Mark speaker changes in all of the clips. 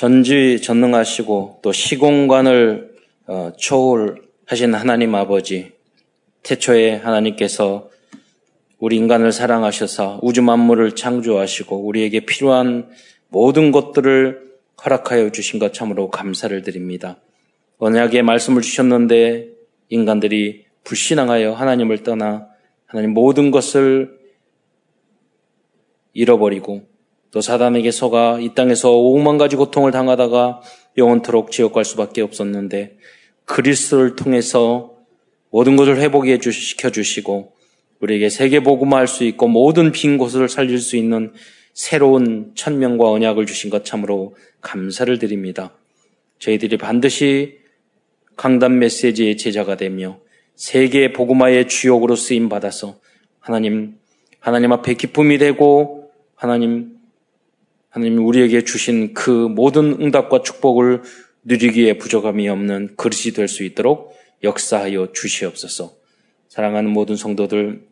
Speaker 1: 전지 전능하시고 또 시공간을 어, 초월하신 하나님 아버지 태초에 하나님께서 우리 인간을 사랑하셔서 우주 만물을 창조하시고 우리에게 필요한 모든 것들을 허락하여 주신 것 참으로 감사를 드립니다. 언약의 말씀을 주셨는데 인간들이 불신앙하여 하나님을 떠나 하나님 모든 것을 잃어버리고 또 사단에게 속아 이 땅에서 오만 가지 고통을 당하다가 영원토록 지옥 갈 수밖에 없었는데 그리스도를 통해서 모든 것을 회복해 시켜 주시고 우리에게 세계 복음화할 수 있고 모든 빈 곳을 살릴 수 있는 새로운 천명과 언약을 주신 것 참으로 감사를 드립니다. 저희들이 반드시 강단 메시지의 제자가 되며 세계 복음화의 주역으로 쓰임 받아서 하나님 하나님 앞에 기쁨이 되고 하나님 하나님 우리에게 주신 그 모든 응답과 축복을 누리기에 부족함이 없는 그릇이 될 수 있도록 역사하여 주시옵소서. 사랑하는 모든 성도들,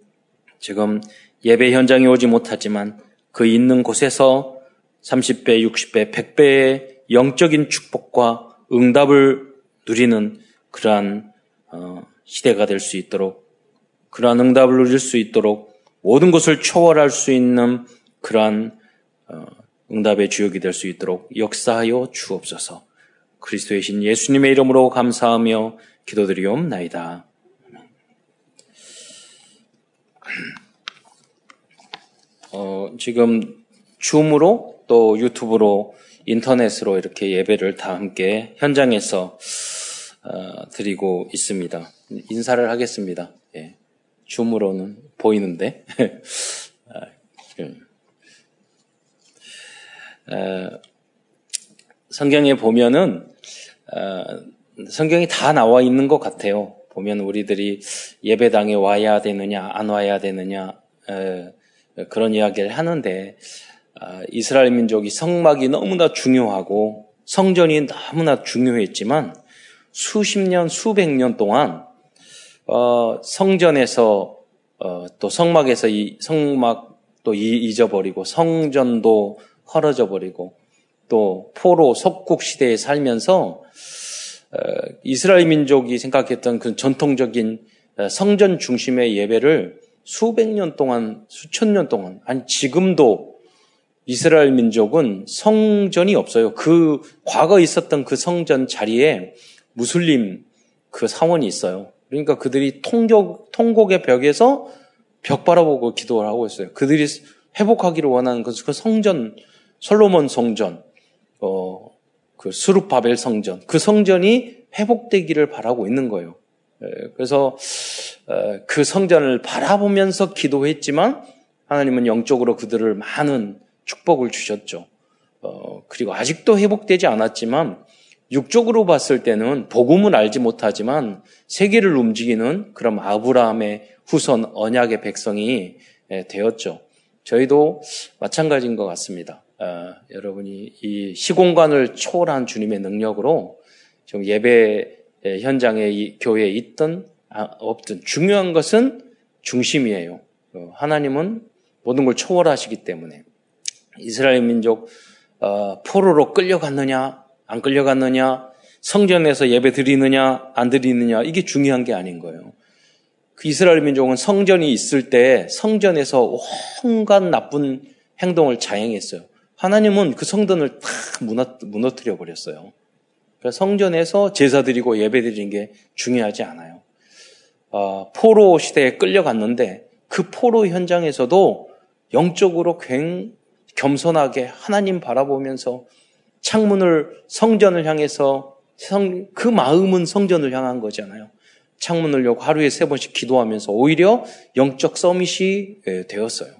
Speaker 1: 지금 예배 현장에 오지 못하지만 그 있는 곳에서 30배, 60배, 100배의 영적인 축복과 응답을 누리는 그러한 어, 시대가 될 수 있도록 그러한 응답을 누릴 수 있도록 모든 것을 초월할 수 있는 그러한 어, 응답의 주역이 될 수 있도록 역사하여 주옵소서. 그리스도의 신 예수님의 이름으로 감사하며 기도드리옵나이다. 어, 지금 줌으로 또 유튜브로 인터넷으로 이렇게 예배를 다 함께 현장에서 어, 드리고 있습니다. 인사를 하겠습니다. 예. 줌으로는 보이는데 아, 그. 성경에 보면은 성경이 다 나와 있는 것 같아요. 보면 우리들이 예배당에 와야 되느냐 안 와야 되느냐 그런 이야기를 하는데 아, 이스라엘 민족이 성막이 너무나 중요하고 성전이 너무나 중요했지만 수십 년, 수백 년 동안 어, 성전에서 어, 또 성막에서 이 성막 또 잊어버리고 성전도 헐어져 버리고 또 포로 속국 시대에 살면서 어, 이스라엘 민족이 생각했던 그 전통적인 어, 성전 중심의 예배를 수백 년 동안, 수천 년 동안, 아니 지금도 이스라엘 민족은 성전이 없어요. 그 과거 있었던 그 성전 자리에 무슬림 그 사원이 있어요. 그러니까 그들이 통곡, 통곡의 벽에서 벽 바라보고 기도를 하고 있어요. 그들이 회복하기를 원하는 그 성전 솔로몬 성전, 어, 그 수르바벨 성전, 그 성전이 회복되기를 바라고 있는 거예요. 예, 그래서 어, 그 성전을 바라보면서 기도했지만 하나님은 영적으로 그들을 많은 축복을 주셨죠. 어, 그리고 아직도 회복되지 않았지만 육적으로 봤을 때는 복음은 알지 못하지만 세계를 움직이는 그런 아브라함의 후손 언약의 백성이 예, 되었죠. 저희도 마찬가지인 것 같습니다. 어, 여러분이 이 시공간을 초월한 주님의 능력으로 지금 예배 현장에 이 교회에 있던 아, 없든 중요한 것은 중심이에요. 어, 하나님은 모든 걸 초월하시기 때문에 이스라엘 민족 어, 포로로 끌려갔느냐 안 끌려갔느냐 성전에서 예배 드리느냐 안 드리느냐 이게 중요한 게 아닌 거예요. 그 이스라엘 민족은 성전이 있을 때 성전에서 온갖 나쁜 행동을 자행했어요. 하나님은 그 성전을 다 무너뜨려 버렸어요. 그러니까 성전에서 제사 드리고 예배 드리는 게 중요하지 않아요. 어, 포로 시대에 끌려갔는데 그 포로 현장에서도 영적으로 굉 겸손하게 하나님 바라보면서 창문을 성전을 향해서 성, 그 마음은 성전을 향한 거잖아요. 창문을 열고 하루에 세 번씩 기도하면서 오히려 영적 서밋이 예, 되었어요.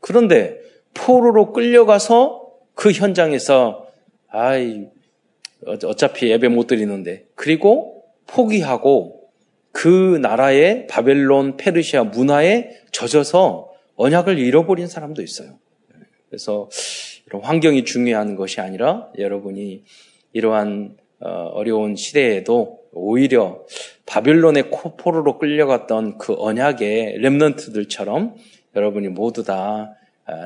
Speaker 1: 그런데 포로로 끌려가서 그 현장에서 아이 어차피 예배 못 드리는데 그리고 포기하고 그 나라의 바벨론 페르시아 문화에 젖어서 언약을 잃어버린 사람도 있어요. 그래서 이런 환경이 중요한 것이 아니라 여러분이 이러한 어, 어려운 시대에도 오히려 바빌론의 포로로 끌려갔던 그 언약의 렘넌트들처럼 여러분이 모두 다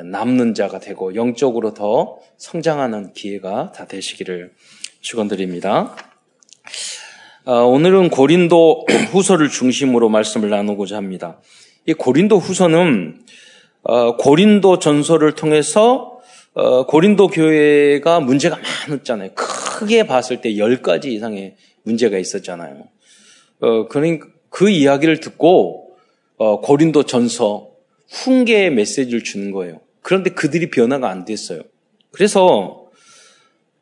Speaker 1: 남는 자가 되고 영적으로 더 성장하는 기회가 다 되시기를 축원드립니다. 어, 오늘은 고린도 후서를 중심으로 말씀을 나누고자 합니다. 이 고린도 후서는 어, 고린도 전서를 통해서 어, 고린도 교회가 문제가 많았잖아요. 크게 봤을 때 10가지 이상의 문제가 있었잖아요. 그 이야기를 듣고 어, 고린도 전서 훈계의 메시지를 주는 거예요. 그런데 그들이 변화가 안 됐어요. 그래서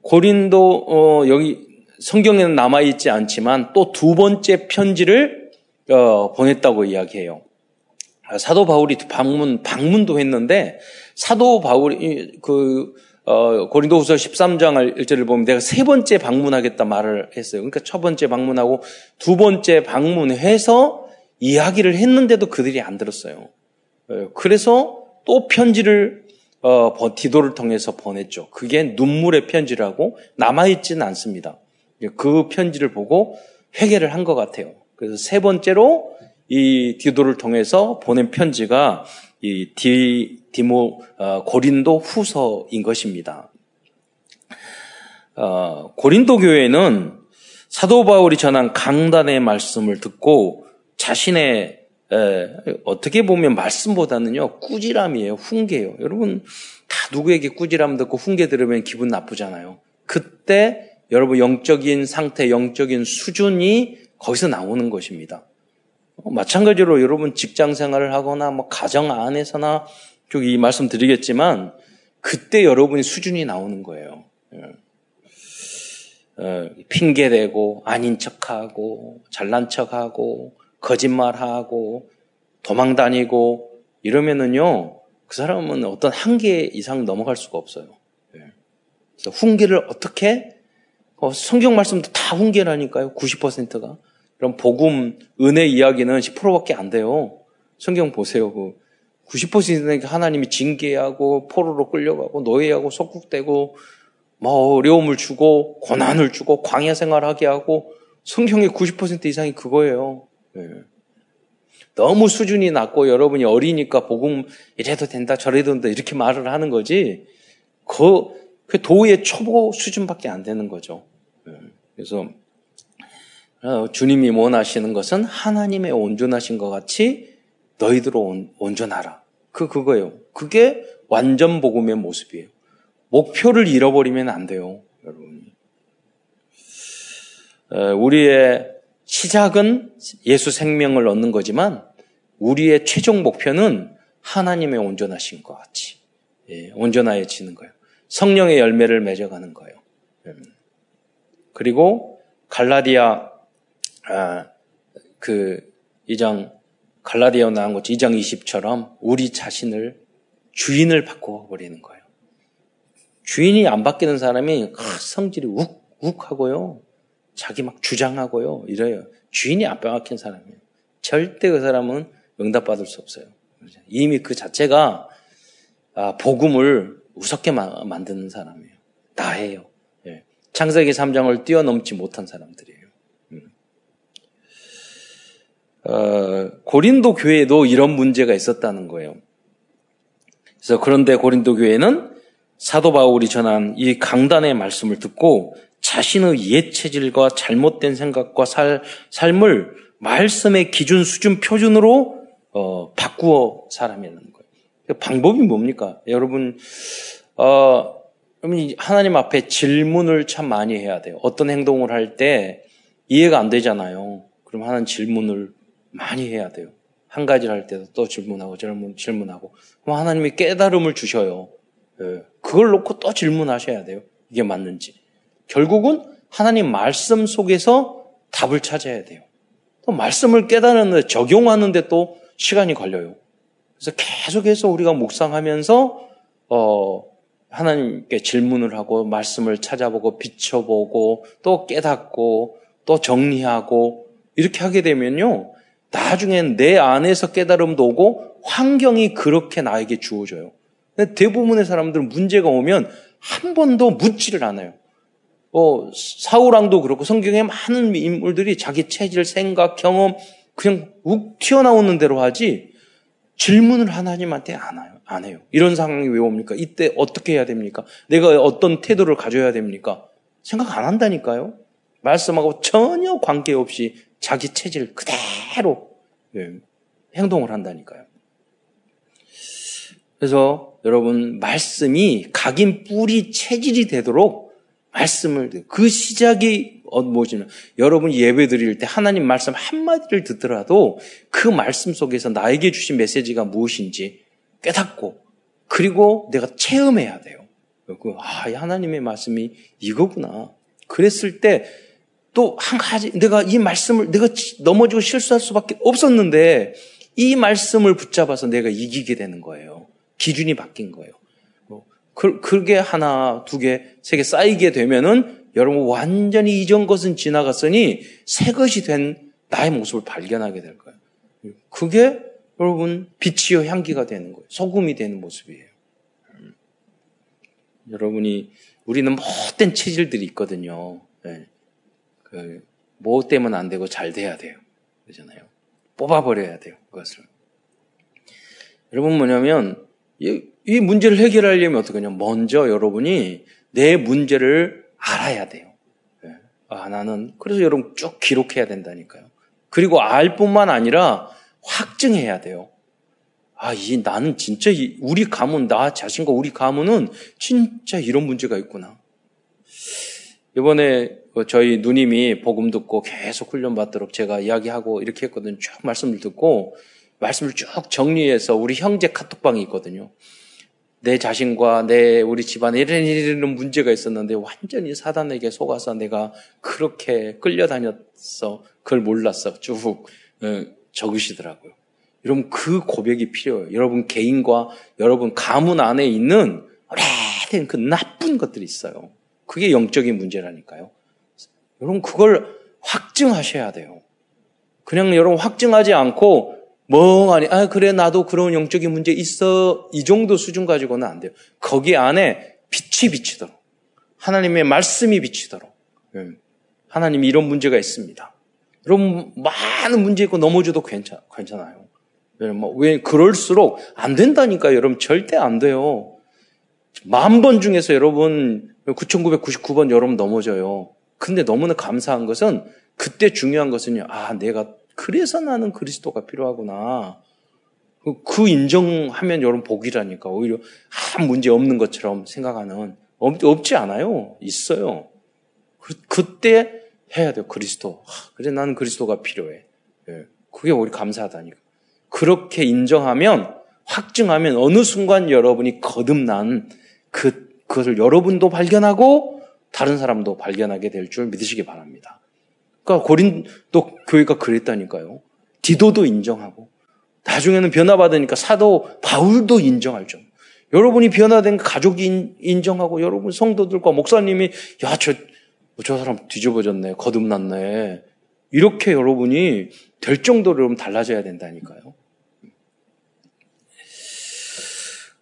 Speaker 1: 고린도 어, 여기 성경에는 남아 있지 않지만 또 두 번째 편지를 어, 보냈다고 이야기해요. 사도 바울이 방문 방문도 했는데 사도 바울이 그 어, 고린도후서 13장 1절을 보면 내가 세 번째 방문하겠다 말을 했어요. 그러니까 첫 번째 방문하고 두 번째 방문해서 이야기를 했는데도 그들이 안 들었어요. 어, 그래서 또 편지를 어, 디도를 통해서 보냈죠. 그게 눈물의 편지라고 남아있지는 않습니다. 그 편지를 보고 회개를 한 것 같아요. 그래서 세 번째로 이 디도를 통해서 보낸 편지가 이 디, 디모 어, 고린도 후서인 것입니다. 어, 고린도 교회는 사도 바울이 전한 강단의 말씀을 듣고 자신의 에, 어떻게 보면 말씀보다는요 꾸지람이에요 훈계예요. 여러분 다 누구에게 꾸지람 듣고 훈계 들으면 기분 나쁘잖아요. 그때 여러분 영적인 상태, 영적인 수준이 거기서 나오는 것입니다. 마찬가지로 여러분 직장 생활을 하거나 뭐 가정 안에서나 이 말씀 드리겠지만 그때 여러분이 수준이 나오는 거예요. 예. 어, 핑계대고 아닌 척하고 잘난 척하고 거짓말하고 도망 다니고 이러면은요 그 사람은 어떤 한계 이상 넘어갈 수가 없어요. 예. 그래서 훈계를 어떻게 어, 성경 말씀도 다 훈계라니까요. 90%가 그럼 복음, 은혜 이야기는 10%밖에 안 돼요. 성경 보세요. 그 90%는 하나님이 징계하고 포로로 끌려가고 노예하고 속국되고 뭐 어려움을 주고 고난을 주고 광야 생활하게 하고 성경의 90% 이상이 그거예요. 네. 너무 수준이 낮고 여러분이 어리니까 복음 이래도 된다 저래도 된다 이렇게 말을 하는 거지 그, 그 도의 초보 수준밖에 안 되는 거죠. 네. 그래서 어, 주님이 원하시는 것은 하나님의 온전하신 것 같이 너희들로 온전하라. 그, 그거예요. 그게 완전 복음의 모습이에요. 목표를 잃어버리면 안 돼요, 여러분. 어, 우리의 시작은 예수 생명을 얻는 거지만 우리의 최종 목표는 하나님의 온전하신 것 같이 예, 온전하여지는 거예요. 성령의 열매를 맺어가는 거예요. 음. 그리고 갈라디아 아, 그 2장 갈라디아 나온 것 2장 20처럼 우리 자신을 주인을 바꿔버리는 거예요. 주인이 안 바뀌는 사람이 성질이 욱, 욱하고요. 자기 막 주장하고요. 이래요. 주인이 안 바뀐 사람이에요. 절대 그 사람은 응답받을 수 없어요. 이미 그 자체가 아, 복음을 우습게 만드는 사람이에요. 나예요. 예. 창세기 3장을 뛰어넘지 못한 사람들이에요. 어, 고린도 교회에도 이런 문제가 있었다는 거예요. 그래서 그런데 고린도 교회는 사도 바울이 전한 이 강단의 말씀을 듣고 자신의 옛 체질과 잘못된 생각과 살, 삶을 말씀의 기준, 수준, 표준으로 어, 바꾸어 살아내는 거예요. 그 방법이 뭡니까? 여러분, 어, 여러분 하나님 앞에 질문을 참 많이 해야 돼요. 어떤 행동을 할 때 이해가 안 되잖아요. 그럼 하는 질문을 많이 해야 돼요. 한 가지를 할 때도 또 질문하고 질문, 질문하고. 그럼 하나님이 깨달음을 주셔요. 예. 그걸 놓고 또 질문하셔야 돼요. 이게 맞는지. 결국은 하나님 말씀 속에서 답을 찾아야 돼요. 또 말씀을 깨달았는데 적용하는데 또 시간이 걸려요. 그래서 계속해서 우리가 묵상하면서 어, 하나님께 질문을 하고 말씀을 찾아보고 비춰보고 또 깨닫고 또 정리하고 이렇게 하게 되면요. 나중엔 내 안에서 깨달음도 오고 환경이 그렇게 나에게 주어져요. 대부분의 사람들은 문제가 오면 한 번도 묻지를 않아요. 어, 사우랑도 그렇고 성경에 많은 인물들이 자기 체질, 생각, 경험 그냥 욱 튀어나오는 대로 하지 질문을 하나님한테 안 해요. 안 해요. 이런 상황이 왜 옵니까? 이때 어떻게 해야 됩니까? 내가 어떤 태도를 가져야 됩니까? 생각 안 한다니까요. 말씀하고 전혀 관계없이 자기 체질 그대로 예, 행동을 한다니까요. 그래서 여러분 말씀이 각인 뿌리 체질이 되도록 말씀을 그 시작이 어, 무엇이냐 여러분 예배 드릴 때 하나님 말씀 한마디를 듣더라도 그 말씀 속에서 나에게 주신 메시지가 무엇인지 깨닫고 그리고 내가 체험해야 돼요. 그, 아, 하나님의 말씀이 이거구나. 그랬을 때 또 한 가지 내가 이 말씀을 내가 넘어지고 실수할 수밖에 없었는데 이 말씀을 붙잡아서 내가 이기게 되는 거예요. 기준이 바뀐 거예요. 뭐, 그, 그게 하나, 두 개, 세 개 쌓이게 되면은 여러분 완전히 이전 것은 지나갔으니 새 것이 된 나의 모습을 발견하게 될 거예요. 그게 여러분 빛이요 향기가 되는 거예요. 소금이 되는 모습이에요. 음. 여러분이 우리는 못된 체질들이 있거든요. 네. 그, 뭐 때문에 안 되고 잘 돼야 돼요. 그러잖아요. 뽑아버려야 돼요. 그것을. 여러분 뭐냐면 이, 이 문제를 해결하려면 어떻게 하냐. 먼저 여러분이 내 문제를 알아야 돼요. 네. 아, 나는, 그래서 여러분 쭉 기록해야 된다니까요. 그리고 알 뿐만 아니라 확증해야 돼요. 아, 이, 나는 진짜, 이, 우리 가문, 나 자신과 우리 가문은 진짜 이런 문제가 있구나. 이번에 그 저희 누님이 복음 듣고 계속 훈련받도록 제가 이야기하고 이렇게 했거든요. 쭉 말씀을 듣고 말씀을 쭉 정리해서 우리 형제 카톡방이 있거든요. 내 자신과 내 우리 집안에 이런 이런 문제가 있었는데 완전히 사단에게 속아서 내가 그렇게 끌려다녔어. 그걸 몰랐어. 쭉 어, 적으시더라고요. 여러분 그 고백이 필요해요. 여러분 개인과 여러분 가문 안에 있는 오래된 그 나쁜 것들이 있어요. 그게 영적인 문제라니까요. 여러분 그걸 확증하셔야 돼요. 그냥 여러분 확증하지 않고 멍하니 아 그래 나도 그런 영적인 문제 있어 이 정도 수준 가지고는 안 돼요. 거기 안에 빛이 비치도록 하나님의 말씀이 비치도록 예. 하나님이 이런 문제가 있습니다. 여러분 많은 문제 있고 넘어져도 괜찮, 괜찮아요. 뭐, 왜 그럴수록 안 된다니까 여러분 절대 안 돼요. 만 번 중에서 여러분 9,999번 여러분 넘어져요. 근데 너무나 감사한 것은 그때 중요한 것은요. 아 내가 그래서 나는 그리스도가 필요하구나. 그, 그 인정하면 여러분 복이라니까. 오히려 아무 문제 없는 것처럼 생각하는. 없, 없지 않아요. 있어요. 그, 때 해야 돼요. 그리스도. 그래 나는 그리스도가 필요해. 예. 그게 우리 감사하다니까. 그렇게 인정하면 확증하면 어느 순간 여러분이 거듭난 그 그것을 여러분도 발견하고 다른 사람도 발견하게 될 줄 믿으시기 바랍니다. 그러니까 고린도 교회가 그랬다니까요. 디도도 인정하고 나중에는 변화받으니까 사도 바울도 인정할 정 여러분이 변화된 가족이 인정하고 여러분 성도들과 목사님이 야저 저 사람 뒤집어졌네 거듭났네 이렇게 여러분이 될 정도로 달라져야 된다니까요.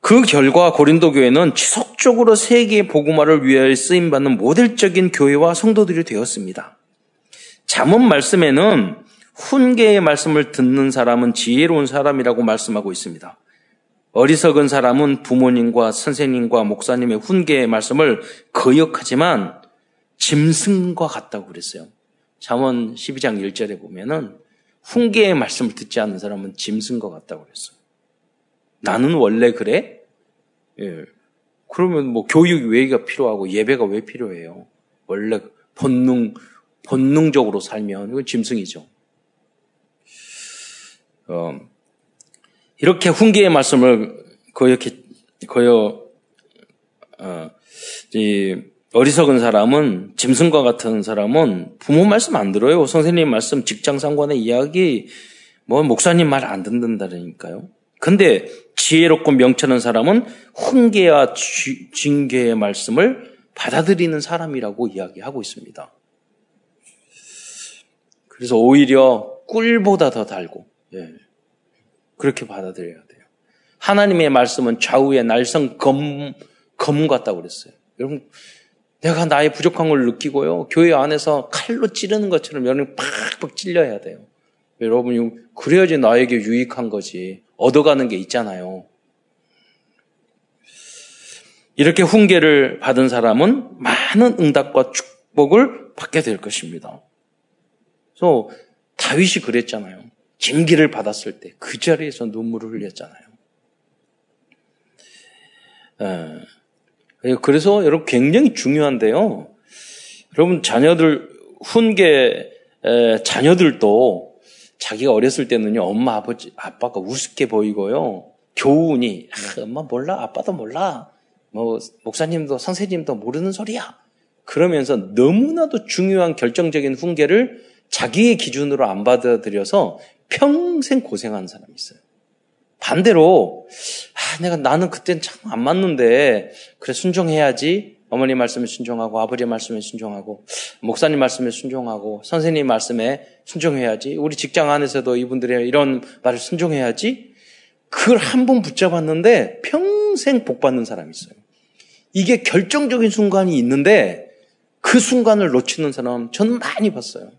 Speaker 1: 그 결과 고린도 교회는 지속적으로 세계의 복음화를 위하여 쓰임 받는 모델적인 교회와 성도들이 되었습니다. 잠언 말씀에는 훈계의 말씀을 듣는 사람은 지혜로운 사람이라고 말씀하고 있습니다. 어리석은 사람은 부모님과 선생님과 목사님의 훈계의 말씀을 거역하지만 짐승과 같다고 그랬어요. 잠언 12장 1절에 보면은 훈계의 말씀을 듣지 않는 사람은 짐승과 같다고 그랬어요. 나는 원래 그래? 예. 그러면 뭐 교육 왜가 필요하고 예배가 왜 필요해요? 원래 본능 본능적으로 살면 이건 짐승이죠. 어, 이렇게 훈계의 말씀을 거역해 거여 어, 이 어리석은 사람은 짐승과 같은 사람은 부모 말씀 안 들어요. 선생님 말씀, 직장 상관의 이야기, 뭐 목사님 말 안 듣는다니까요. 근데 지혜롭고 명철한 사람은 훈계와 징계의 말씀을 받아들이는 사람이라고 이야기하고 있습니다. 그래서 오히려 꿀보다 더 달고, 예. 그렇게 받아들여야 돼요. 하나님의 말씀은 좌우의 날성 검, 검 같다고 그랬어요. 여러분, 내가 나의 부족한 걸 느끼고요. 교회 안에서 칼로 찌르는 것처럼 여러분 팍팍 찔려야 돼요. 여러분이 그래야지 나에게 유익한 거지. 얻어가는 게 있잖아요. 이렇게 훈계를 받은 사람은 많은 응답과 축복을 받게 될 것입니다. 그래서 다윗이 그랬잖아요. 징기를 받았을 때 그 자리에서 눈물을 흘렸잖아요. 예. 그래서 여러분 굉장히 중요한데요. 여러분 자녀들 훈계 자녀들도 자기가 어렸을 때는요 엄마 아버지 아빠가 우습게 보이고요 교훈이 아, 엄마 몰라 아빠도 몰라 뭐 목사님도 선생님도 모르는 소리야 그러면서 너무나도 중요한 결정적인 훈계를 자기의 기준으로 안 받아들여서 평생 고생하는 사람이 있어요. 반대로 아, 내가 나는 그땐 참 안 맞는데 그래 순종해야지. 어머니 말씀에 순종하고 아버지 말씀에 순종하고 목사님 말씀에 순종하고 선생님 말씀에 순종해야지. 우리 직장 안에서도 이분들의 이런 말을 순종해야지. 그걸 한 번 붙잡았는데 평생 복 받는 사람이 있어요. 이게 결정적인 순간이 있는데 그 순간을 놓치는 사람 저는 많이 봤어요.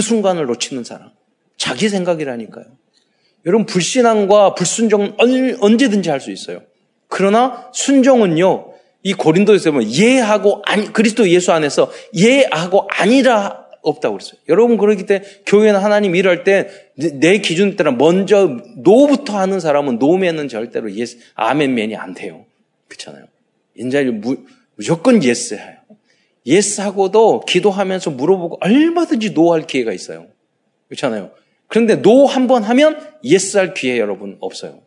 Speaker 1: 그 순간을 놓치는 사람. 자기 생각이라니까요. 여러분 불신앙과 불순종은 언제든지 할 수 있어요. 그러나 순종은요. 이 고린도에서 보면 예하고 아니 그리스도 예수 안에서 예하고 아니라 없다고 그랬어요. 여러분 그러기 때문에 교회는 하나님 일할 때 내 기준 따라 먼저 no부터 하는 사람은 no면은 절대로 yes 아멘맨이 안 돼요. 그렇잖아요. 인자를 무조건 yes 해요. yes 하고도 기도하면서 물어보고 얼마든지 no 할 기회가 있어요. 그렇잖아요. 그런데 no 한 번 하면 yes 할 기회 여러분 없어요.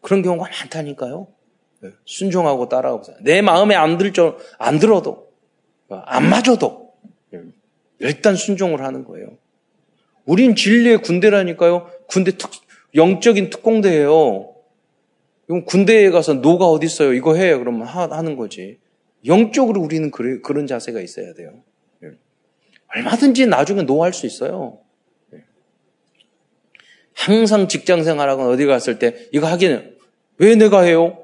Speaker 1: 그런 경우가 많다니까요. 네. 순종하고 따라가보세요. 내 마음에 안 들, 줄, 안 들어도, 안 맞아도, 네. 일단 순종을 하는 거예요. 우린 진리의 군대라니까요. 군대 특, 영적인 특공대예요. 군대에 가서 no가 어디 있어요? 이거 해. 그러면 하, 는 거지. 영적으로 우리는 그래, 그런 자세가 있어야 돼요. 네. 얼마든지 나중에 노할 수 있어요. 항상 직장 생활하거나 어디 갔을 때 이거 하기는 왜 내가 해요?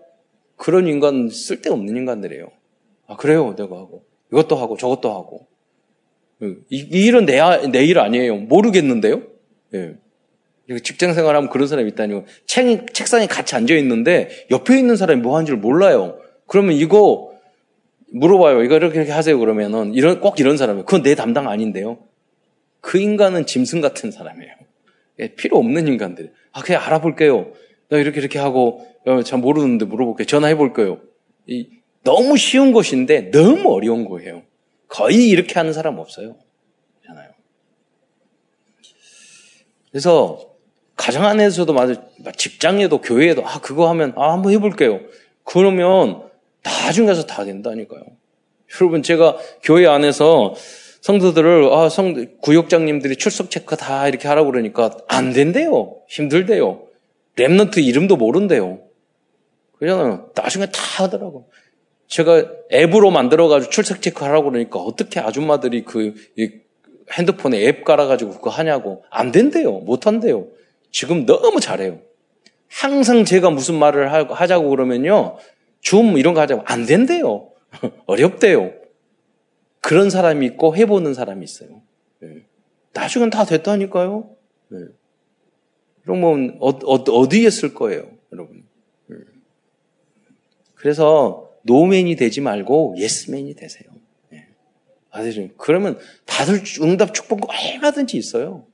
Speaker 1: 그런 인간 쓸데없는 인간들이에요. 아 그래요 내가 하고 이것도 하고 저것도 하고 이, 이 일은 내, 내 일 아니에요. 모르겠는데요. 예. 직장 생활하면 그런 사람이 있다니요. 책, 책상에 같이 앉아 있는데 옆에 있는 사람이 뭐 하는 줄 몰라요. 그러면 이거 물어봐요. 이거 이렇게, 이렇게 하세요. 그러면은 이런 꼭 이런 사람이에요. 그건 내 담당 아닌데요. 그 인간은 짐승 같은 사람이에요. 예, 필요 없는 인간들. 아, 그냥 알아볼게요. 나 이렇게 이렇게 하고 어, 잘 모르는데 물어볼게요. 전화해 볼게요. 이, 너무 쉬운 것인데 너무 어려운 거예요. 거의 이렇게 하는 사람 없어요. 그렇잖아요. 그래서 가정 안에서도 맞아 직장에도 교회에도 아 그거 하면 아 한번 해볼게요. 그러면 나중에 가서 다 된다니까요. 여러분 제가 교회 안에서 성도들을 아, 성 구역장님들이 출석 체크 다 이렇게 하라고 그러니까 안 된대요. 힘들대요. 랩런트 이름도 모른대요. 그냥 나중에 다 하더라고. 제가 앱으로 만들어가지고 출석 체크 하라고 그러니까 어떻게 아줌마들이 그 핸드폰에 앱 깔아가지고 그거 하냐고. 안 된대요. 못 한대요. 지금 너무 잘해요. 항상 제가 무슨 말을 하자고 그러면요. 줌 이런 거 하자고. 안 된대요. 어렵대요. 그런 사람이 있고 해보는 사람이 있어요. 네. 나중엔 다 됐다니까요. 네. 그러면 어, 어 디에쓸 거예요, 여러분. 네. 그래서 노맨이 되지 말고 예스맨이 되세요. 네. 아들 그러면 다들 응답 축복 얼마든지 있어요.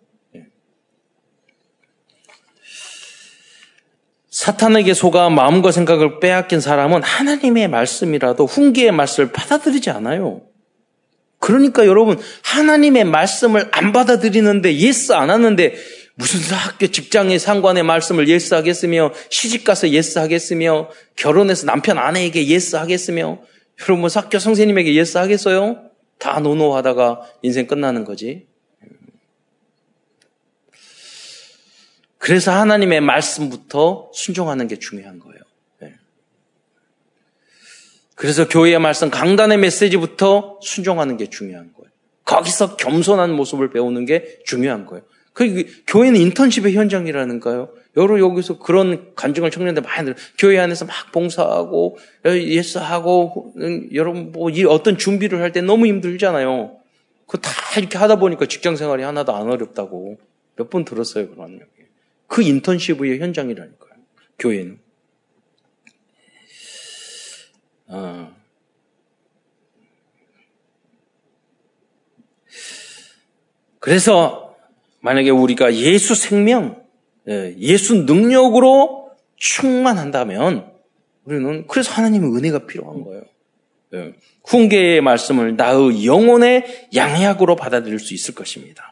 Speaker 1: 사탄에게 속아 마음과 생각을 빼앗긴 사람은 하나님의 말씀이라도 훈계의 말씀을 받아들이지 않아요. 그러니까 여러분 하나님의 말씀을 안 받아들이는데 yes 안 하는데 무슨 학교 직장의 상관의 말씀을 yes 하겠으며 시집 가서 yes 하겠으며 결혼해서 남편 아내에게 yes 하겠으며 여러분 뭐 학교 선생님에게 yes 하겠어요? 다 no no 하다가 인생 끝나는 거지. 그래서 하나님의 말씀부터 순종하는 게 중요한 거예요. 그래서 교회의 말씀, 강단의 메시지부터 순종하는 게 중요한 거예요. 거기서 겸손한 모습을 배우는 게 중요한 거예요. 그 교회는 인턴십의 현장이라는가요? 여러 여기서 그런 간증을 청년들 많이 들어요. 교회 안에서 막 봉사하고 예스하고 여러분 뭐 어떤 준비를 할 때 너무 힘들잖아요. 그다 이렇게 하다 보니까 직장 생활이 하나도 안 어렵다고. 몇 번 들었어요, 그런 얘기. 그 인턴시브의 현장이라니까요. 교회는. 어. 그래서 만약에 우리가 예수 생명, 예, 예수 능력으로 충만한다면 우리는 그래서 하나님의 은혜가 필요한 거예요. 예, 훈계의 말씀을 나의 영혼의 양약으로 받아들일 수 있을 것입니다.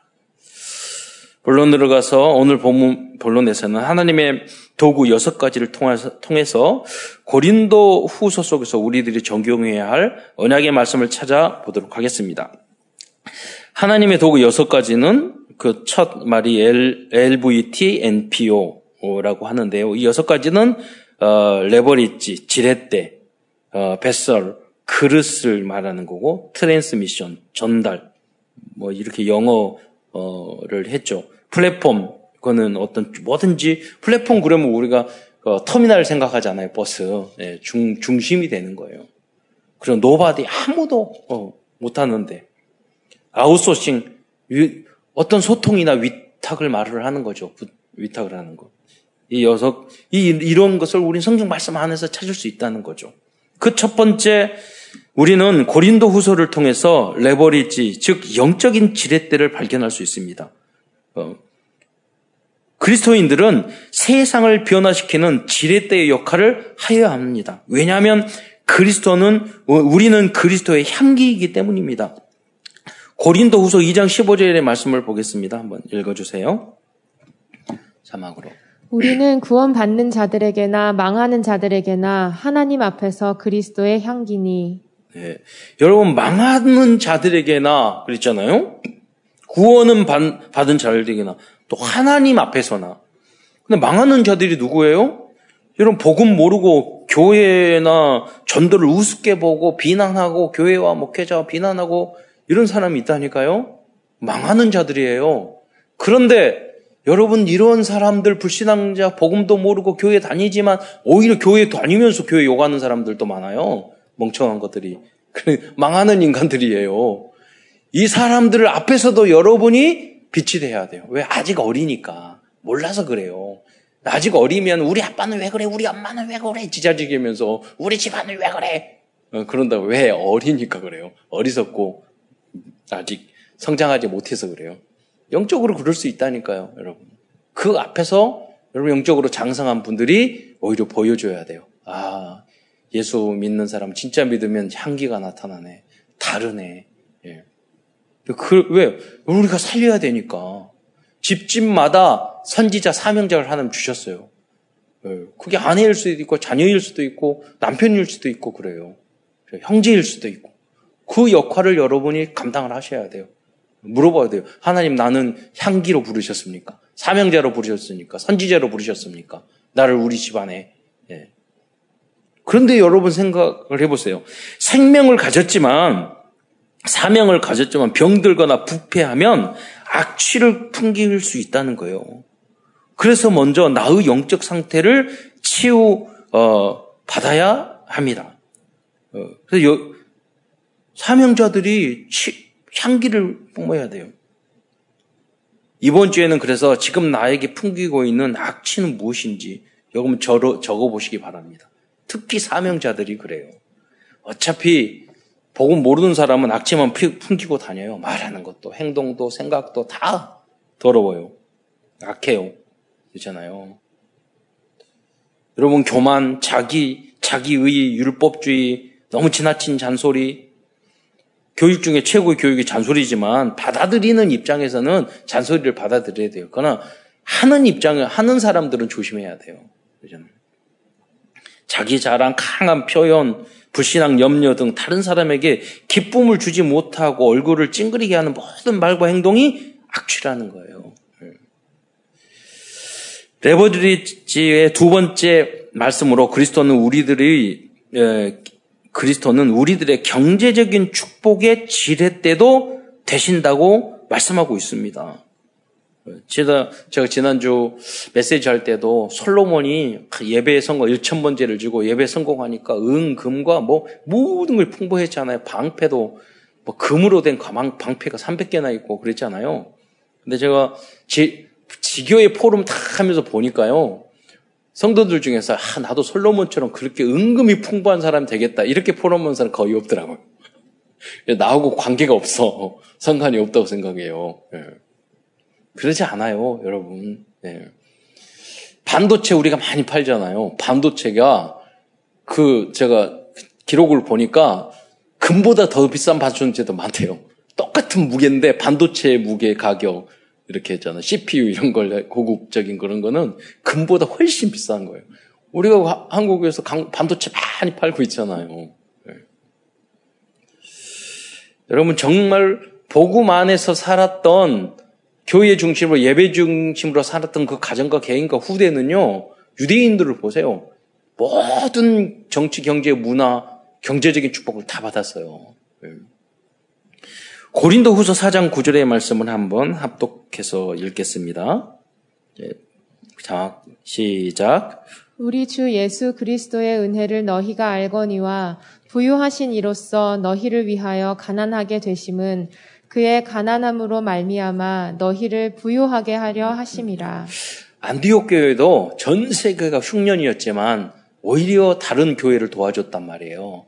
Speaker 1: 본론 들어가서 오늘 본문 본론에서는 하나님의 도구 여섯 가지를 통해서, 통해서 고린도 후서 속에서 우리들이 적용해야 할 언약의 말씀을 찾아보도록 하겠습니다. 하나님의 도구 여섯 가지는 그 첫 말이 L, LVT, NPO라고 하는데요. 이 여섯 가지는 어, 레버리지, 지렛대, 어, vessel, 그릇을 말하는 거고 transmission, 전달, 뭐 이렇게 영어 를 했죠. 플랫폼, 그거는 어떤 뭐든지 플랫폼 그러면 우리가 어, 터미널 생각하잖아요. 버스 네, 중 중심이 되는 거예요. 그럼 nobody 아무도 어, 못 하는데 아웃소싱 어떤 소통이나 위탁을 말을 하는 거죠. 위탁을 하는 거. 이 여섯 이 이런 것을 우리 성경 말씀 안에서 찾을 수 있다는 거죠. 그 첫 번째 우리는 고린도 후서를 통해서 레버리지 즉 영적인 지렛대를 발견할 수 있습니다. 어, 그리스도인들은 세상을 변화시키는 지렛대의 역할을 하여야 합니다. 왜냐하면 그리스도는 우리는 그리스도의 향기이기 때문입니다. 고린도 후서 2장 15절의 말씀을 보겠습니다. 한번 읽어주세요. 자막으로.
Speaker 2: 우리는 구원받는 자들에게나 망하는 자들에게나 하나님 앞에서 그리스도의 향기니.
Speaker 1: 네. 여러분, 망하는 자들에게나 그랬잖아요? 구원은 받, 받은 자들에게나 또 하나님 앞에서나. 근데 망하는 자들이 누구예요? 여러분, 복음 모르고 교회나 전도를 우습게 보고 비난하고 교회와 목회자와 비난하고 이런 사람이 있다니까요. 망하는 자들이에요. 그런데 여러분 이런 사람들 불신앙자 복음도 모르고 교회 다니지만 오히려 교회 다니면서 교회 욕하는 사람들도 많아요. 멍청한 것들이. 망하는 인간들이에요. 이 사람들을 앞에서도 여러분이 빛이 돼야 돼요. 왜? 아직 어리니까. 몰라서 그래요. 아직 어리면 우리 아빠는 왜 그래? 우리 엄마는 왜 그래? 지자지기면서 우리 집안은 왜 그래? 어, 그런다고 왜? 어리니까 그래요. 어리석고 아직 성장하지 못해서 그래요. 영적으로 그럴 수 있다니까요, 여러분. 그 앞에서 여러분 영적으로 장성한 분들이 오히려 보여줘야 돼요. 아, 예수 믿는 사람 진짜 믿으면 향기가 나타나네. 다르네. 예. 그, 왜? 우리가 살려야 되니까. 집집마다 선지자 사명자를 하나님 주셨어요. 예. 그게 아내일 수도 있고, 자녀일 수도 있고, 남편일 수도 있고, 그래요. 형제일 수도 있고. 그 역할을 여러분이 감당을 하셔야 돼요. 물어봐야 돼요. 하나님 나는 향기로 부르셨습니까? 사명자로 부르셨습니까? 선지자로 부르셨습니까? 나를 우리 집안에. 예. 그런데 여러분 생각을 해보세요. 생명을 가졌지만 사명을 가졌지만 병들거나 부패하면 악취를 풍길 수 있다는 거예요. 그래서 먼저 나의 영적 상태를 치유 어, 받아야 합니다. 어, 그래서 여, 사명자들이 향기를 뿜어야 돼요. 이번 주에는 그래서 지금 나에게 풍기고 있는 악취는 무엇인지 여러분 적어 보시기 바랍니다. 특히 사명자들이 그래요. 어차피 복음 모르는 사람은 악취만 풍기고 다녀요. 말하는 것도 행동도 생각도 다 더러워요. 악해요. 그렇잖아요. 여러분 교만, 자기, 자기의 율법주의, 너무 지나친 잔소리, 교육 중에 최고의 교육이 잔소리지만 받아들이는 입장에서는 잔소리를 받아들여야 돼요. 그러나 하는 입장을 하는 사람들은 조심해야 돼요. 그죠? 자기 자랑, 강한 표현, 불신앙, 염려 등 다른 사람에게 기쁨을 주지 못하고 얼굴을 찡그리게 하는 모든 말과 행동이 악취라는 거예요. 레버드리지의 두 번째 말씀으로 그리스도는 우리들의 그리스도는 우리들의 경제적인 축복의 지렛대도 되신다고 말씀하고 있습니다. 제가, 지난주 메시지 할 때도 솔로몬이 예배 성공 1천번째를 주고 예배 성공하니까 은, 금과 뭐 모든 걸 풍부했잖아요. 방패도 뭐 금으로 된 방패가 300개나 있고 그랬잖아요. 근데 제가 제, 지교의 포럼 다 하면서 보니까요. 성도들 중에서 아, 나도 솔로몬처럼 그렇게 은금이 풍부한 사람 되겠다. 이렇게 포럼한 사람 거의 없더라고요. 나하고 관계가 없어. 상관이 없다고 생각해요. 예. 그러지 않아요, 여러분. 예. 반도체 우리가 많이 팔잖아요. 반도체가 그 제가 기록을 보니까 금보다 더 비싼 반도체도 많대요. 똑같은 무게인데 반도체 무게 가격 이렇게 했잖아. CPU 이런 걸 고급적인 그런 거는 금보다 훨씬 비싼 거예요. 우리가 한국에서 반도체 많이 팔고 있잖아요. 네. 여러분 정말 복음 안에서 살았던 교회 중심으로 예배 중심으로 살았던 그 가정과 개인과 후대는요 유대인들을 보세요. 모든 정치, 경제, 문화, 경제적인 축복을 다 받았어요. 네. 고린도 후서 4장 9절의 말씀을 한번 합독해서 읽겠습니다. 자, 시작.
Speaker 2: 우리 주 예수 그리스도의 은혜를 너희가 알거니와 부유하신 이로써 너희를 위하여 가난하게 되심은 그의 가난함으로 말미암아 너희를 부유하게 하려 하심이라.
Speaker 1: 안디옥 교회도 전 세계가 흉년이었지만 오히려 다른 교회를 도와줬단 말이에요.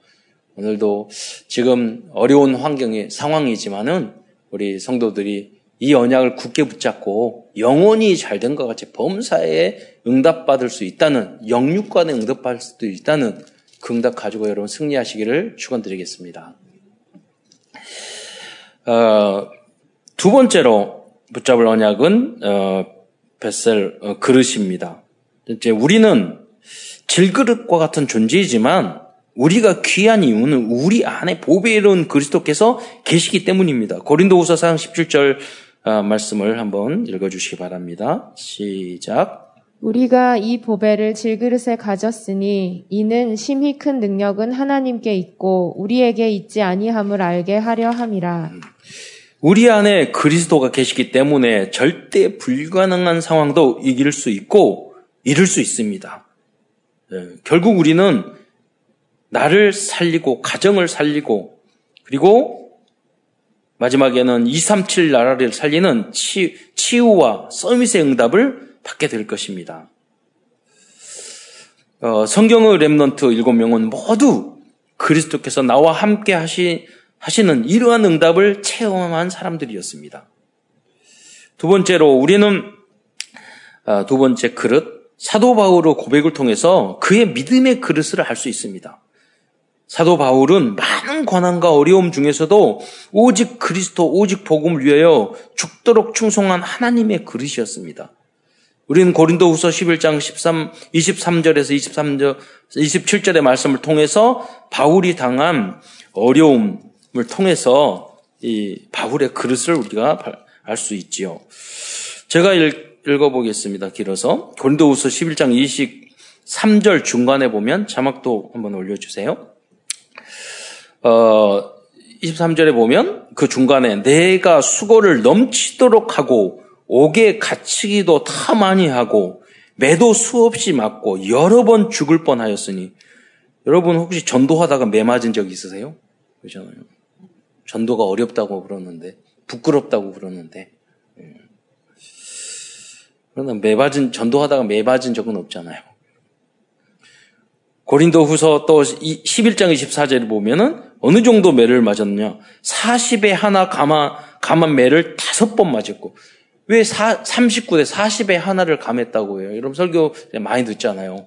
Speaker 1: 오늘도 지금 어려운 환경의 상황이지만은 우리 성도들이 이 언약을 굳게 붙잡고 영원히 잘 된 것 같이 범사에 응답받을 수 있다는 영육관에 응답받을 수도 있다는 그 응답 가지고 여러분 승리하시기를 축원드리겠습니다. 어, 두 번째로 붙잡을 언약은 어, 뱃셀 어, 그릇입니다. 이제 우리는 질그릇과 같은 존재이지만 우리가 귀한 이유는 우리 안에 보배로운 그리스도께서 계시기 때문입니다. 고린도후서 4장 17절 아, 말씀을 한번 읽어주시기 바랍니다. 시작.
Speaker 2: 우리가 이 보배를 질그릇에 가졌으니 이는 심히 큰 능력은 하나님께 있고 우리에게 있지 아니함을 알게 하려 함이라.
Speaker 1: 우리 안에 그리스도가 계시기 때문에 절대 불가능한 상황도 이길 수 있고 이룰 수 있습니다. 네, 결국 우리는 나를 살리고 가정을 살리고 그리고 마지막에는 237 나라를 살리는 치, 치유와 summit의 응답을 받게 될 것입니다. 어, 성경의 remnant 일곱 명은 모두 그리스도께서 나와 함께 하시, 하시는 이러한 응답을 체험한 사람들이었습니다. 두 번째로 우리는 어, 두 번째 그릇 사도 바울의 고백을 통해서 그의 믿음의 그릇을 알 수 있습니다. 사도 바울은 많은 고난과 어려움 중에서도 오직 그리스도, 오직 복음을 위하여 죽도록 충성한 하나님의 그릇이었습니다. 우리는 고린도 후서 11장 13, 23절에서 23절, 27절의 말씀을 통해서 바울이 당한 어려움을 통해서 이 바울의 그릇을 우리가 알 수 있지요. 제가 읽, 읽어보겠습니다. 길어서. 고린도 후서 11장 23절 중간에 보면 자막도 한번 올려주세요. 어, 23절에 보면 그 중간에 내가 수고를 넘치도록 하고 옥에 갇히기도 타 많이 하고 매도 수없이 맞고 여러 번 죽을 뻔하였으니 여러분 혹시 전도하다가 매 맞은 적 있으세요? 그렇잖아요. 전도가 어렵다고 그러는데 부끄럽다고 그러는데 예. 그러나 매 맞은 전도하다가 매 맞은 적은 없잖아요. 고린도 후서 또 11장 24절을 보면은 어느 정도 매를 맞았냐? 40에 하나 감아, 감한 매를 다섯 번 맞았고. 왜 39대 40에 하나를 감했다고 해요? 여러분 설교 많이 듣잖아요.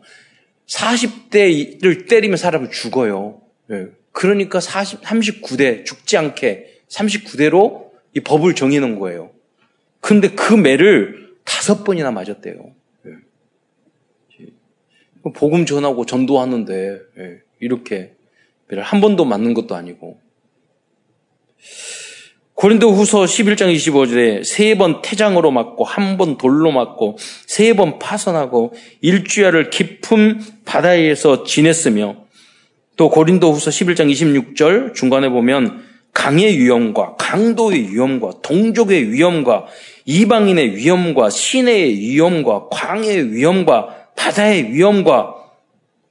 Speaker 1: 40대를 때리면 사람은 죽어요. 네. 그러니까 40, 39대 죽지 않게 39대로 이 법을 정해놓은 거예요. 근데 그 매를 다섯 번이나 맞았대요. 네. 복음 전하고 전도하는데 네. 이렇게 배를 한 번도 맞는 것도 아니고. 고린도 후서 11장 25절에 세 번 태장으로 맞고 한 번 돌로 맞고 세 번 파선하고 일주야를 깊은 바다에서 지냈으며 또 고린도 후서 11장 26절 중간에 보면 강의 위험과 강도의 위험과 동족의 위험과 이방인의 위험과 시내의 위험과 광의 위험과 바다의 위험과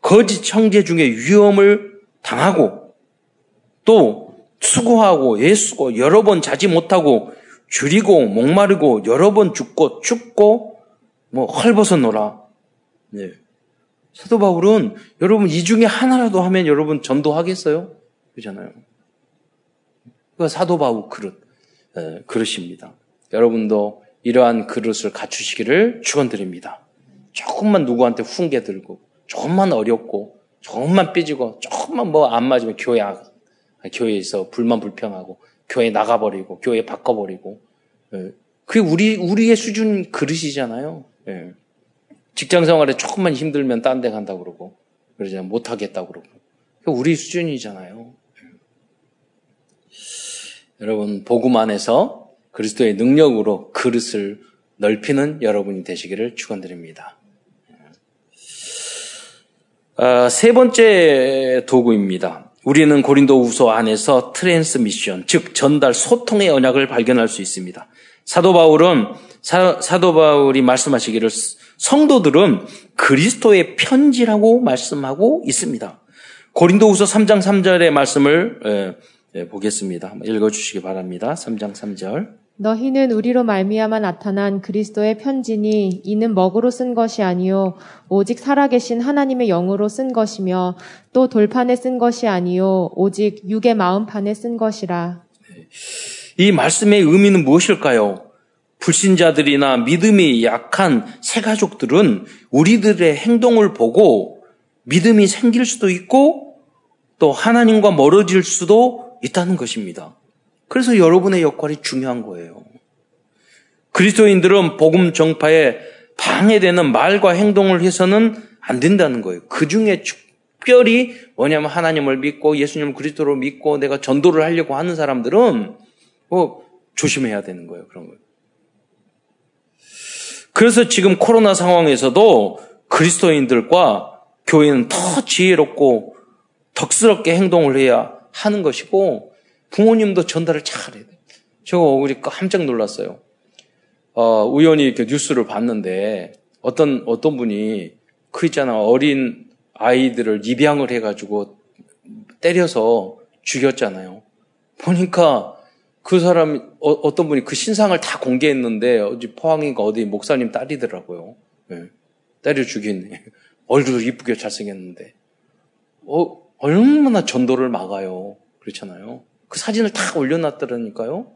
Speaker 1: 거짓 청제 중의 위험을 당하고 또 수고하고 애쓰고 여러 번 자지 못하고 줄이고 목마르고 여러 번 죽고 춥고 뭐 헐벗어노라. 네. 사도 바울은 여러분 이 중에 하나라도 하면 여러분 전도하겠어요? 그렇잖아요. 그 사도 바울 그릇 에, 그릇입니다. 여러분도 이러한 그릇을 갖추시기를 축원드립니다. 조금만 누구한테 훈계 들고 조금만 어렵고 조금만 삐지고 조금만 뭐 안 맞으면 교회 교회에서 불만 불평하고 교회 나가버리고 교회 바꿔버리고 예. 그게 우리 우리의 수준 그릇이잖아요. 예. 직장 생활에 조금만 힘들면 딴 데 간다 고 그러고 그러잖아요. 못 하겠다 고 그러고 우리 수준이잖아요. 예. 여러분 복음 안에서 그리스도의 능력으로 그릇을 넓히는 여러분이 되시기를 축원드립니다. 아, 세 번째 도구입니다. 우리는 고린도 후서 안에서 transmission, 즉 전달 소통의 언약을 발견할 수 있습니다. 사도 바울은 사, 사도 바울이 말씀하시기를 성도들은 그리스도의 편지라고 말씀하고 있습니다. 고린도 후서 3장 3절의 말씀을 에, 에, 보겠습니다. 읽어 주시기 바랍니다. 3장 3절.
Speaker 2: 너희는 우리로 말미암아 나타난 그리스도의 편지니 이는 먹으로 쓴 것이 아니요 오직 살아계신 하나님의 영으로 쓴 것이며 또 돌판에 쓴 것이 아니요 오직 육의 마음판에 쓴 것이라.
Speaker 1: 이 말씀의 의미는 무엇일까요? 불신자들이나 믿음이 약한 새 가족들은 우리들의 행동을 보고 믿음이 생길 수도 있고 또 하나님과 멀어질 수도 있다는 것입니다. 그래서 여러분의 역할이 중요한 거예요. 그리스도인들은 복음 정파에 방해되는 말과 행동을 해서는 안 된다는 거예요. 그 중에 특별히 뭐냐면 하나님을 믿고 예수님을 그리스도로 믿고 내가 전도를 하려고 하는 사람들은 뭐 조심해야 되는 거예요. 그런 거예요. 그래서 지금 코로나 상황에서도 그리스도인들과 교회는 더 지혜롭고 덕스럽게 행동을 해야 하는 것이고 부모님도 전달을 잘 해야 돼. 저 우리 깜짝 놀랐어요. 어, 우연히 이렇게 뉴스를 봤는데 어떤 어떤 분이 그 있잖아 어린 아이들을 입양을 해가지고 때려서 죽였잖아요. 보니까 그 사람 어, 떤 분이 그 신상을 다 공개했는데 어디 포항인가 어디 목사님 딸이더라고요. 네. 때려 죽였네. 얼굴도 이쁘게 잘생겼는데 어, 얼마나 전도를 막아요. 그렇잖아요. 그 사진을 다 올려놨더라니까요.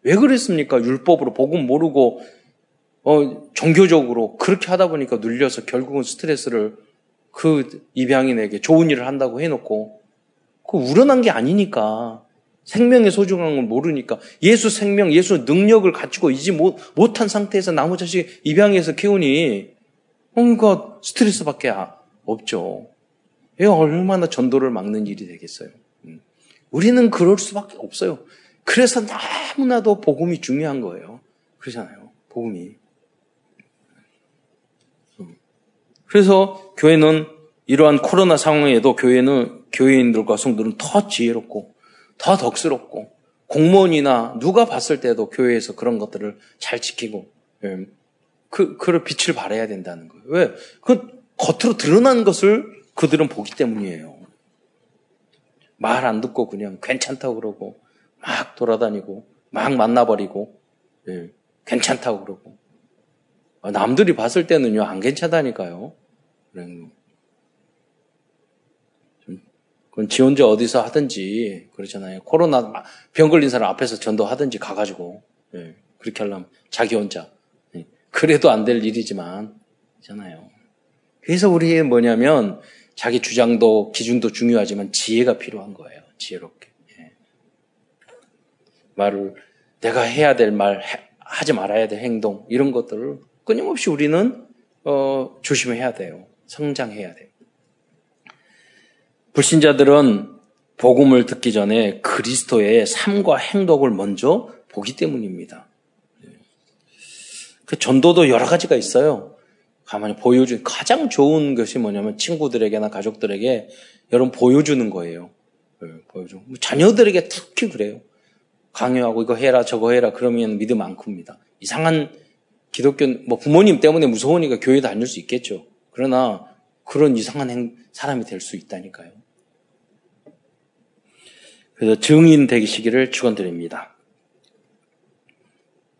Speaker 1: 왜 그랬습니까? 율법으로 복음 모르고 어, 종교적으로 그렇게 하다 보니까 눌려서 결국은 스트레스를 그 입양인에게 좋은 일을 한다고 해놓고 그 우러난 게 아니니까 생명의 소중한 걸 모르니까 예수 생명, 예수 능력을 가지고 이지 못, 못한 상태에서 나무 자식 입양해서 키우니 뭔가 스트레스밖에 없죠. 얘가 얼마나 전도를 막는 일이 되겠어요. 우리는 그럴 수밖에 없어요. 그래서 너무나도 복음이 중요한 거예요. 그러잖아요. 복음이. 그래서 교회는 이러한 코로나 상황에도 교회는 교회인들과 성도는 더 지혜롭고 더 덕스럽고 공무원이나 누가 봤을 때도 교회에서 그런 것들을 잘 지키고 예, 그 그를 빛을 발해야 된다는 거예요. 왜? 그 겉으로 드러난 것을 그들은 보기 때문이에요. 말 안 듣고 그냥 괜찮다고 그러고 막 돌아다니고 막 만나버리고 예, 괜찮다고 그러고 아, 남들이 봤을 때는요 안 괜찮다니까요. 그건 지 혼자 어디서 하든지 그렇잖아요. 코로나 병 걸린 사람 앞에서 전도하든지 가가지고 예, 그렇게 하려면 자기 혼자 예, 그래도 안 될 일이지만 있잖아요. 그래서 우리 뭐냐면 자기 주장도 기준도 중요하지만 지혜가 필요한 거예요. 지혜롭게. 예. 말을 내가 해야 될 말, 하지 말아야 될 행동 이런 것들을 끊임없이 우리는 어, 조심해야 돼요. 성장해야 돼요. 불신자들은 복음을 듣기 전에 그리스도의 삶과 행동을 먼저 보기 때문입니다. 예. 그 전도도 여러 가지가 있어요. 가만히 보여준 가장 좋은 것이 뭐냐면 친구들에게나 가족들에게 여러분 보여주는 거예요. 네, 보여줘. 뭐 자녀들에게 특히 그래요. 강요하고 이거 해라 저거 해라 그러면 믿음 안 큽니다. 이상한 기독교 뭐 부모님 때문에 무서우니까 교회 다닐 수 있겠죠. 그러나 그런 이상한 행, 사람이 될 수 있다니까요. 그래서 증인 되시기를 축원드립니다.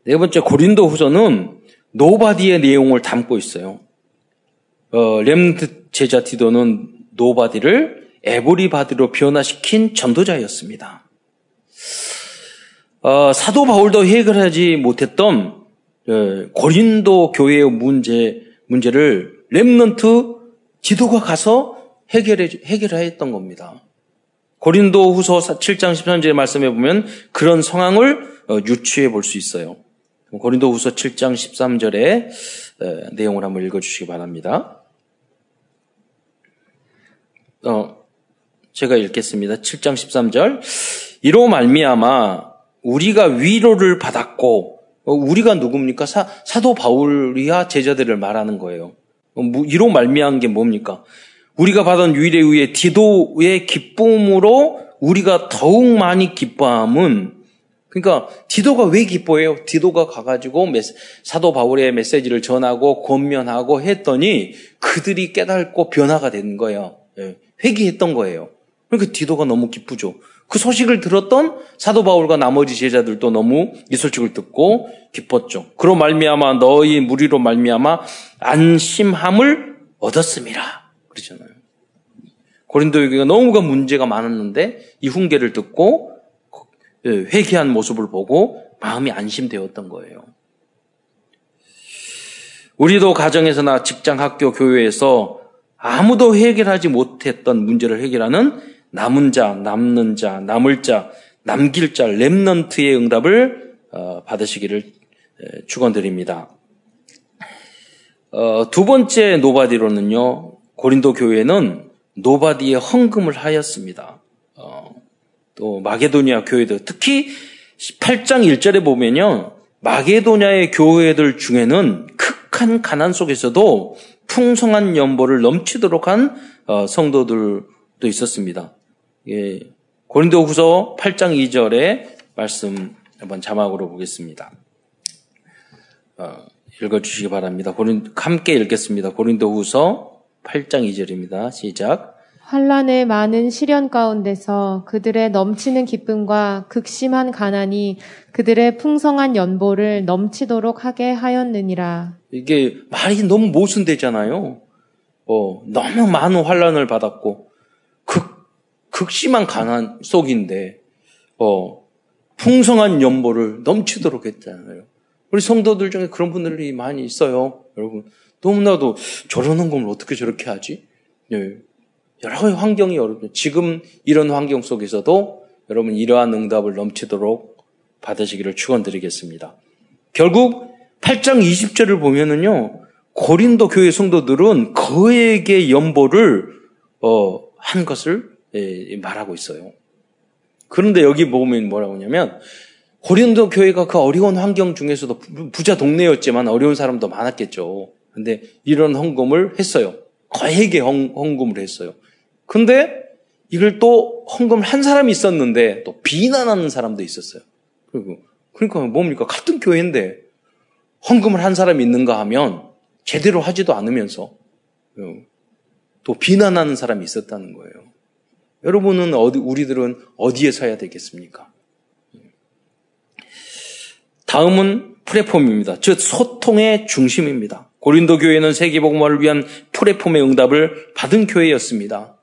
Speaker 1: 네 번째 고린도 후서는 nobody의 내용을 담고 있어요. 어, remnant 제자 디도는 nobody를 everybody로 변화시킨 전도자였습니다. 어, 사도 바울도 해결하지 못했던 예, 고린도 교회의 문제 문제를 렘넌트 지도가 가서 해결해 해결했던 겁니다. 고린도 후서 7장 13절의 말씀에 보면 그런 상황을 어, 유추해 볼 수 있어요. 고린도 후서 7장 13절의 어, 내용을 한번 읽어 주시기 바랍니다. 어, 제가 읽겠습니다. 7장 13절. 이로 말미암아 우리가 위로를 받았고 어, 우리가 누굽니까? 사, 도 바울이야 제자들을 말하는 거예요. 이로 말미암은 게 뭡니까? 우리가 받은 유일의 의의 디도의 기쁨으로 우리가 더욱 많이 기뻐함은 그러니까 디도가 왜 기뻐해요? 디도가 가가지고 사도 바울의 메시지를 전하고 권면하고 했더니 그들이 깨닫고 변화가 된 거예요. 예, 회개했던 거예요. 그러니까 디도가 너무 기쁘죠. 그 소식을 들었던 사도 바울과 나머지 제자들도 너무 이 소식을 듣고 기뻤죠. 그로 말미암아 너희 무리로 말미암아 안심함을 얻었습니다. 그러잖아요. 고린도 교회가 너무가 문제가 많았는데 이 훈계를 듣고 예, 회개한 모습을 보고 마음이 안심되었던 거예요. 우리도 가정에서나 직장, 학교, 교회에서 아무도 해결하지 못했던 문제를 해결하는 남은 자, 남는 자, 남을 자, 남길 자, remnant의 응답을 어, 받으시기를 축원드립니다. 어, 두 번째 nobody로는요. 고린도 교회는 nobody의 헌금을 하였습니다. 어, 또 마게도니아 교회도 특히 8장 1절에 보면요. 마게도냐의 교회들 중에는 극한 가난 속에서도 풍성한 연보를 넘치도록 한 어, 성도들도 있었습니다. 예, 고린도후서 8장 2절의 말씀 한번 자막으로 보겠습니다. 어, 읽어주시기 바랍니다. 고린, 함께 읽겠습니다. 고린도후서 8장 2절입니다. 시작.
Speaker 2: 환란의 많은 시련 가운데서 그들의 넘치는 기쁨과 극심한 가난이 그들의 풍성한 연보를 넘치도록 하게 하였느니라.
Speaker 1: 이게 말이 너무 모순되잖아요. 어, 너무 많은 환란을 받았고 극 극심한 가난 속인데 어, 풍성한 연보를 넘치도록 했잖아요. 우리 성도들 중에 그런 분들이 많이 있어요. 여러분 너무나도 저런 헌금을 어떻게 저렇게 하지? 예. 여러 가지 환경이 어렵죠. 지금 이런 환경 속에서도 여러분 이러한 응답을 넘치도록 받으시기를 축원드리겠습니다. 결국 8장 20절을 보면은요. 고린도 교회 성도들은 그에게 연보를 어, 한 것을 예, 말하고 있어요. 그런데 여기 보면 뭐라고 하냐면 고린도 교회가 그 어려운 환경 중에서도 부자 동네였지만 어려운 사람도 많았겠죠. 근데 이런 헌금을 했어요. 거액의 헌금을 했어요. 근데 이걸 또 헌금을 한 사람이 있었는데 또 비난하는 사람도 있었어요. 그리고 그러니까 뭡니까? 같은 교회인데 헌금을 한 사람이 있는가 하면 제대로 하지도 않으면서 어, 또 비난하는 사람이 있었다는 거예요. 여러분은 어디, 우리들은 어디에 서야 되겠습니까? 다음은 플랫폼입니다. 즉 소통의 중심입니다. 고린도 교회는 세계복음화를 위한 플랫폼의 응답을 받은 교회였습니다.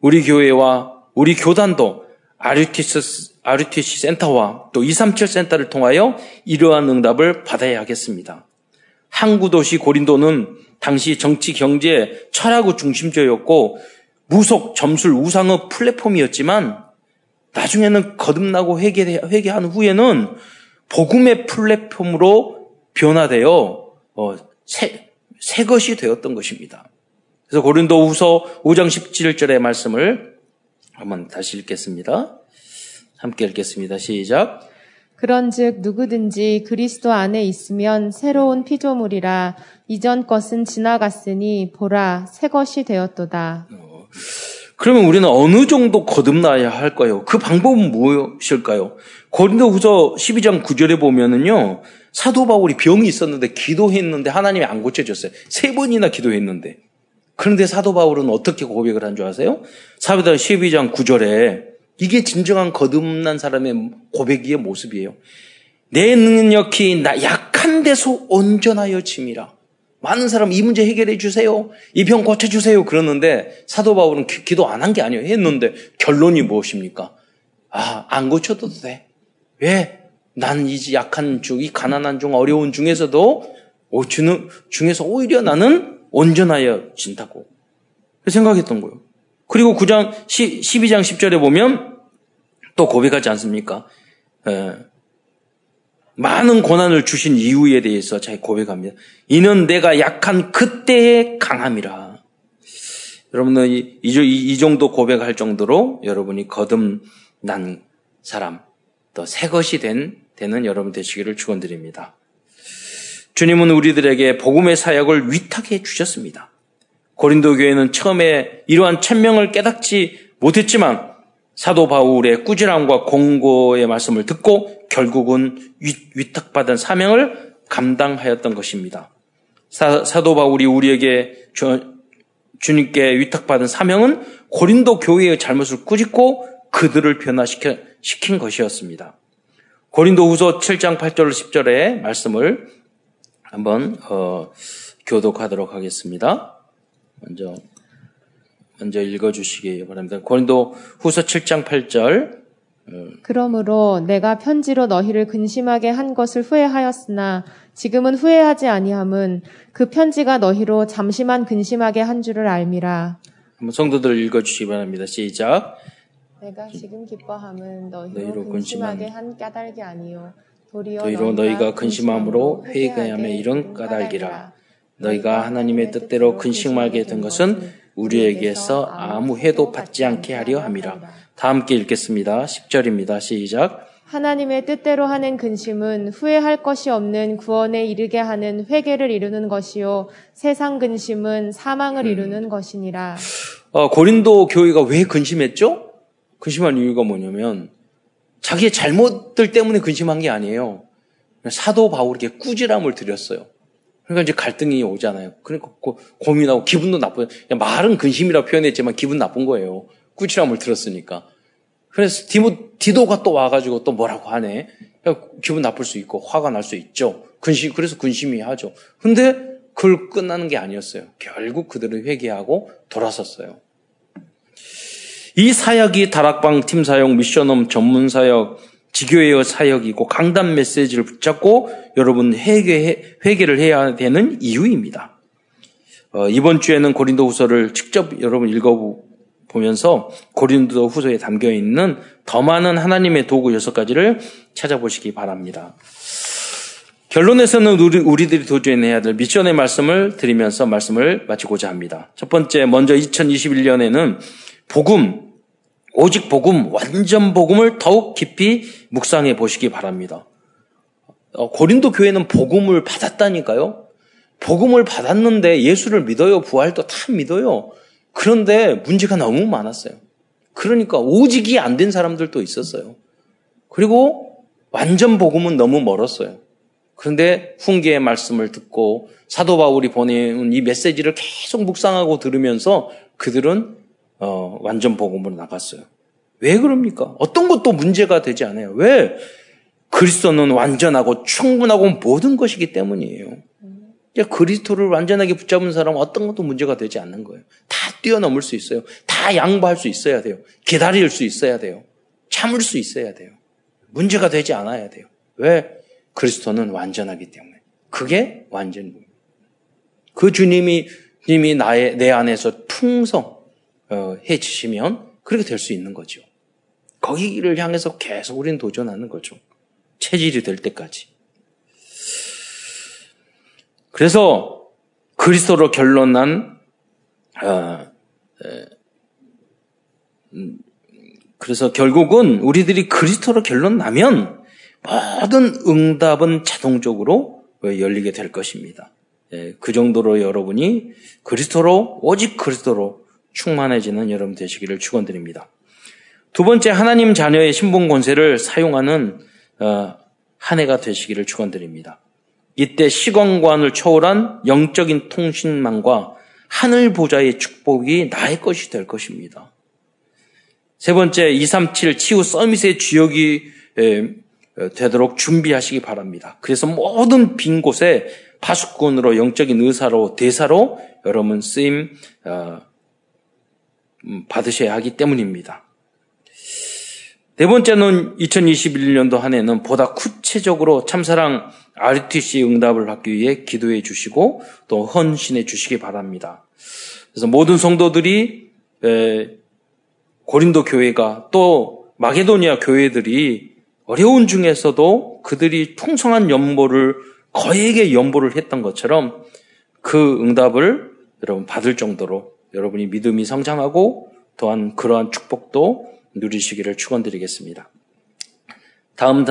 Speaker 1: 우리 교회와 우리 교단도 아르티시 센터와 또 237 센터를 통하여 이러한 응답을 받아야 하겠습니다. 항구도시 고린도는 당시 정치, 경제, 철학의 중심지였고 무속, 점술, 우상의 플랫폼이었지만 나중에는 거듭나고 회개, 회개한 후에는 복음의 플랫폼으로 변화되어 어, 새, 새 것이 되었던 것입니다. 그래서 고린도 후서 5장 17절의 말씀을 한번 다시 읽겠습니다. 함께 읽겠습니다. 시작.
Speaker 2: 그런즉 누구든지 그리스도 안에 있으면 새로운 피조물이라 이전 것은 지나갔으니 보라 새 것이 되었도다. 어,
Speaker 1: 그러면 우리는 어느 정도 거듭나야 할까요? 그 방법은 무엇일까요? 고린도후서 12장 9절에 보면은요. 사도 바울이 병이 있었는데 기도했는데 하나님이 안 고쳐줬어요. 세 번이나 기도했는데 그런데 사도 바울은 어떻게 고백을 한 줄 아세요? 사도행 12장 9절에 이게 진정한 거듭난 사람의 고백의 모습이에요. 내 능력이 나 약한 데서 온전하여 짐이라. 많은 사람 이 문제 해결해 주세요. 이 병 고쳐 주세요. 그러는데 사도 바울은 기, 도 안 한 게 아니에요. 했는데 결론이 무엇입니까? 아, 안 고쳐도 돼. 왜? 난이 약한 중, 이 가난한 중, 어려운 중에서도 오, 주는, 중에서 오히려 나는 온전하여 진다고 생각했던 거예요. 그리고 9장, 12장 10절에 보면 또 고백하지 않습니까? 에, 많은 고난을 주신 이유에 대해서 잘 고백합니다. 이는 내가 약한 그때의 강함이라. 여러분은 이, 이, 이 정도 고백할 정도로 여러분이 거듭난 사람, 또 새 것이 된, 되는 여러분 되시기를 축원드립니다. 주님은 우리들에게 복음의 사역을 위탁해 주셨습니다. 고린도 교회는 처음에 이러한 천명을 깨닫지 못했지만 사도 바울의 꾸지람과 공고의 말씀을 듣고 결국은 위 탁받은 사명을 감당하였던 것입니다. 사, 도 바울이 우리에게 주, 주님께 위탁받은 사명은 고린도 교회의 잘못을 꾸짖고 그들을 변화시켜 시킨 것이었습니다. 고린도 후서 7장 8절 10절의 말씀을 한번 어, 교독하도록 하겠습니다. 먼저 먼저 읽어 주시기 바랍니다. 고린도 후서 7장 8절.
Speaker 2: 그러므로 내가 편지로 너희를 근심하게 한 것을 후회하였으나 지금은 후회하지 아니함은 그 편지가 너희로 잠시만 근심하게 한 줄을 알미라.
Speaker 1: 한번 성도들 읽어 주시기 바랍니다. 시작.
Speaker 2: 내가 지금 기뻐함은 너희로, 너희로 근심하게 한 까닭이 아니요 도리어,
Speaker 1: 도리어 너희가 근심함으로 회개함에 이런 까닭이라. 너희가 하나님의 뜻대로 근심하게 된 것은 우리에게서 아무 해도 받지 않게 하려 함이라. 다 함께 읽겠습니다. 10절입니다. 시작.
Speaker 2: 하나님의 뜻대로 하는 근심은 후회할 것이 없는 구원에 이르게 하는 회개를 이루는 것이요 세상 근심은 사망을 음. 이루는 것이니라.
Speaker 1: 어, 고린도 교회가 왜 근심했죠? 근심한 이유가 뭐냐면 자기의 잘못들 때문에 근심한 게 아니에요. 사도 바울에게 꾸지람을 드렸어요. 그러니까 이제 갈등이 오잖아요. 그러니까 고민하고 기분도 나빠요. 말은 근심이라고 표현했지만 기분 나쁜 거예요. 꾸지람을 들었으니까. 그래서 디모, 디도가 또 와가지고 또 뭐라고 하네. 기분 나쁠 수 있고 화가 날 수 있죠. 근심, 그래서 근심이 하죠. 근데 그걸 끝나는 게 아니었어요. 결국 그들을 회개하고 돌아섰어요. 이 사역이 다락방 팀 사역, 미션홈 전문 사역, 지교회의 사역이고 강단 메시지를 붙잡고 여러분 회개, 회개를 해야 되는 이유입니다. 어, 이번 주에는 고린도 후서를 직접 여러분 읽어보면서 고린도 후서에 담겨 있는 더 많은 하나님의 도구 여섯 가지를 찾아보시기 바랍니다. 결론에서는 우리, 들이 도전해야 될 미션의 말씀을 드리면서 말씀을 마치고자 합니다. 첫 번째, 먼저 2021년에는 복음, 오직 복음, 완전 복음을 더욱 깊이 묵상해 보시기 바랍니다. 어, 고린도 교회는 복음을 받았다니까요. 복음을 받았는데 예수를 믿어요. 부활도 다 믿어요. 그런데 문제가 너무 많았어요. 그러니까 오직이 안 된 사람들도 있었어요. 그리고 완전 복음은 너무 멀었어요. 그런데 훈계의 말씀을 듣고 사도 바울이 보내온 이 메시지를 계속 묵상하고 들으면서 그들은 어, 완전 복음으로 나갔어요. 왜 그럽니까? 어떤 것도 문제가 되지 않아요. 왜? 그리스도는 완전하고 충분하고 모든 것이기 때문이에요. 그리스도를 완전하게 붙잡은 사람은 어떤 것도 문제가 되지 않는 거예요. 다 뛰어넘을 수 있어요. 다 양보할 수 있어야 돼요. 기다릴 수 있어야 돼요. 참을 수 있어야 돼요. 문제가 되지 않아야 돼요. 왜? 그리스도는 완전하기 때문에. 그게 완전입니다. 그 주님이, 님이 나의, 내 안에서 풍성, 어, 해주시면 그렇게 될 수 있는 거죠. 거기를 향해서 계속 우리는 도전하는 거죠. 체질이 될 때까지. 그래서 그리스도로 결론난 어, 에, 음, 그래서 결국은 우리들이 그리스도로 결론 나면 모든 응답은 자동적으로 열리게 될 것입니다. 예, 그 정도로 여러분이 그리스도로 오직 그리스도로 충만해지는 여러분 되시기를 축원드립니다. 두 번째 하나님 자녀의 신분 권세를 사용하는 어, 한 해가 되시기를 축원드립니다. 이때 시공관을 초월한 영적인 통신망과 하늘 보좌의 축복이 나의 것이 될 것입니다. 세 번째 237 치유 서밋의 주역이 되도록 준비하시기 바랍니다. 그래서 모든 빈 곳에 파수꾼으로 영적인 의사로 대사로 여러분 쓰임 어, 음, 받으셔야 하기 때문입니다. 네 번째는 2021년도 한 해는 보다 구체적으로 참사랑 RTC 응답을 받기 위해 기도해 주시고 또 헌신해 주시기 바랍니다. 그래서 모든 성도들이 고린도 교회가 또 마게도니아 교회들이 어려운 중에서도 그들이 풍성한 연보를 거액의 연보를 했던 것처럼 그 응답을 여러분 받을 정도로 여러분이 믿음이 성장하고 또한 그러한 축복도 누리시기를 축원드리겠습니다. 다음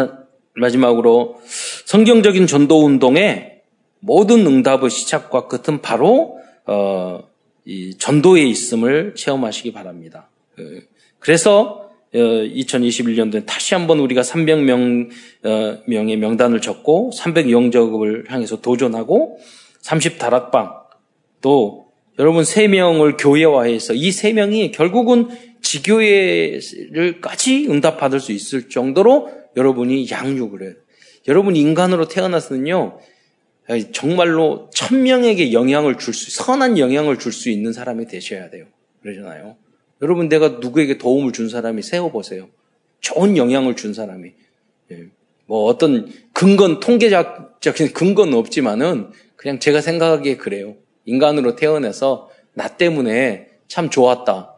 Speaker 1: 마지막으로 성경적인 전도 운동의 모든 응답의 시작과 끝은 바로 어, 이 전도에 있음을 체험하시기 바랍니다. 그, 그래서 2021년도에 어, 다시 한번 우리가 300명 명의 명단을 적고 300 영접을 향해서 도전하고 30 다락방 또 여러분 3명을 교회화해서 이 3명이 결국은 지교회를까지 응답받을 수 있을 정도로 여러분이 양육을 해요. 여러분 인간으로 태어나서는요, 정말로 천 명에게 영향을 줄 수, 선한 영향을 줄 수 있는 사람이 되셔야 돼요. 그러잖아요. 여러분 내가 누구에게 도움을 준 사람이 세워보세요. 좋은 영향을 준 사람이. 예. 뭐 어떤 근건, 통계적인 근거는 없지만은 그냥 제가 생각하기에 그래요. 인간으로 태어나서 나 때문에 참 좋았다.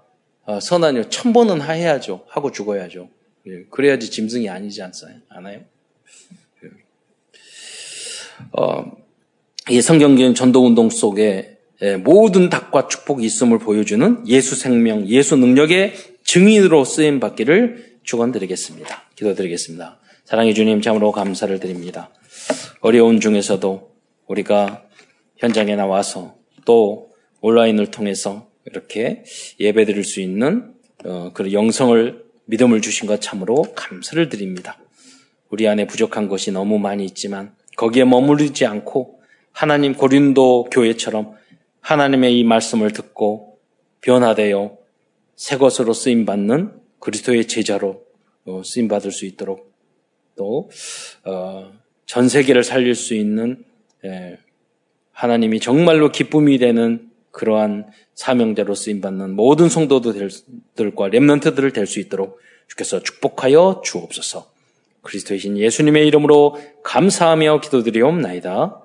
Speaker 1: 어, 선한 일, 천 번은 해야죠. 하고 죽어야죠. 예. 그래야지 짐승이 아니지 않아요? 예. 어, 이 성경적인 전도운동 속에 예, 모든 닭과 축복이 있음을 보여주는 예수 생명, 예수 능력의 증인으로 쓰임 받기를 축원드리겠습니다. 기도드리겠습니다. 사랑해 주님 참으로 감사를 드립니다. 어려운 중에서도 우리가 현장에 나와서 또 온라인을 통해서 이렇게 예배 드릴 수 있는 어, 그런 영성을 믿음을 주신 것 참으로 감사를 드립니다. 우리 안에 부족한 것이 너무 많이 있지만 거기에 머무르지 않고 하나님 고린도 교회처럼 하나님의 이 말씀을 듣고 변화되어 새 것으로 쓰임 받는 그리스도의 제자로 어, 쓰임 받을 수 있도록 또전 어, 세계를 살릴 수 있는 예, 하나님이 정말로 기쁨이 되는 그러한 사명자로 쓰임 받는 모든 성도들과 렘넌트들을 될 수 있도록 주께서 축복하여 주옵소서. 그리스도이신 예수님의 이름으로 감사하며 기도드리옵나이다.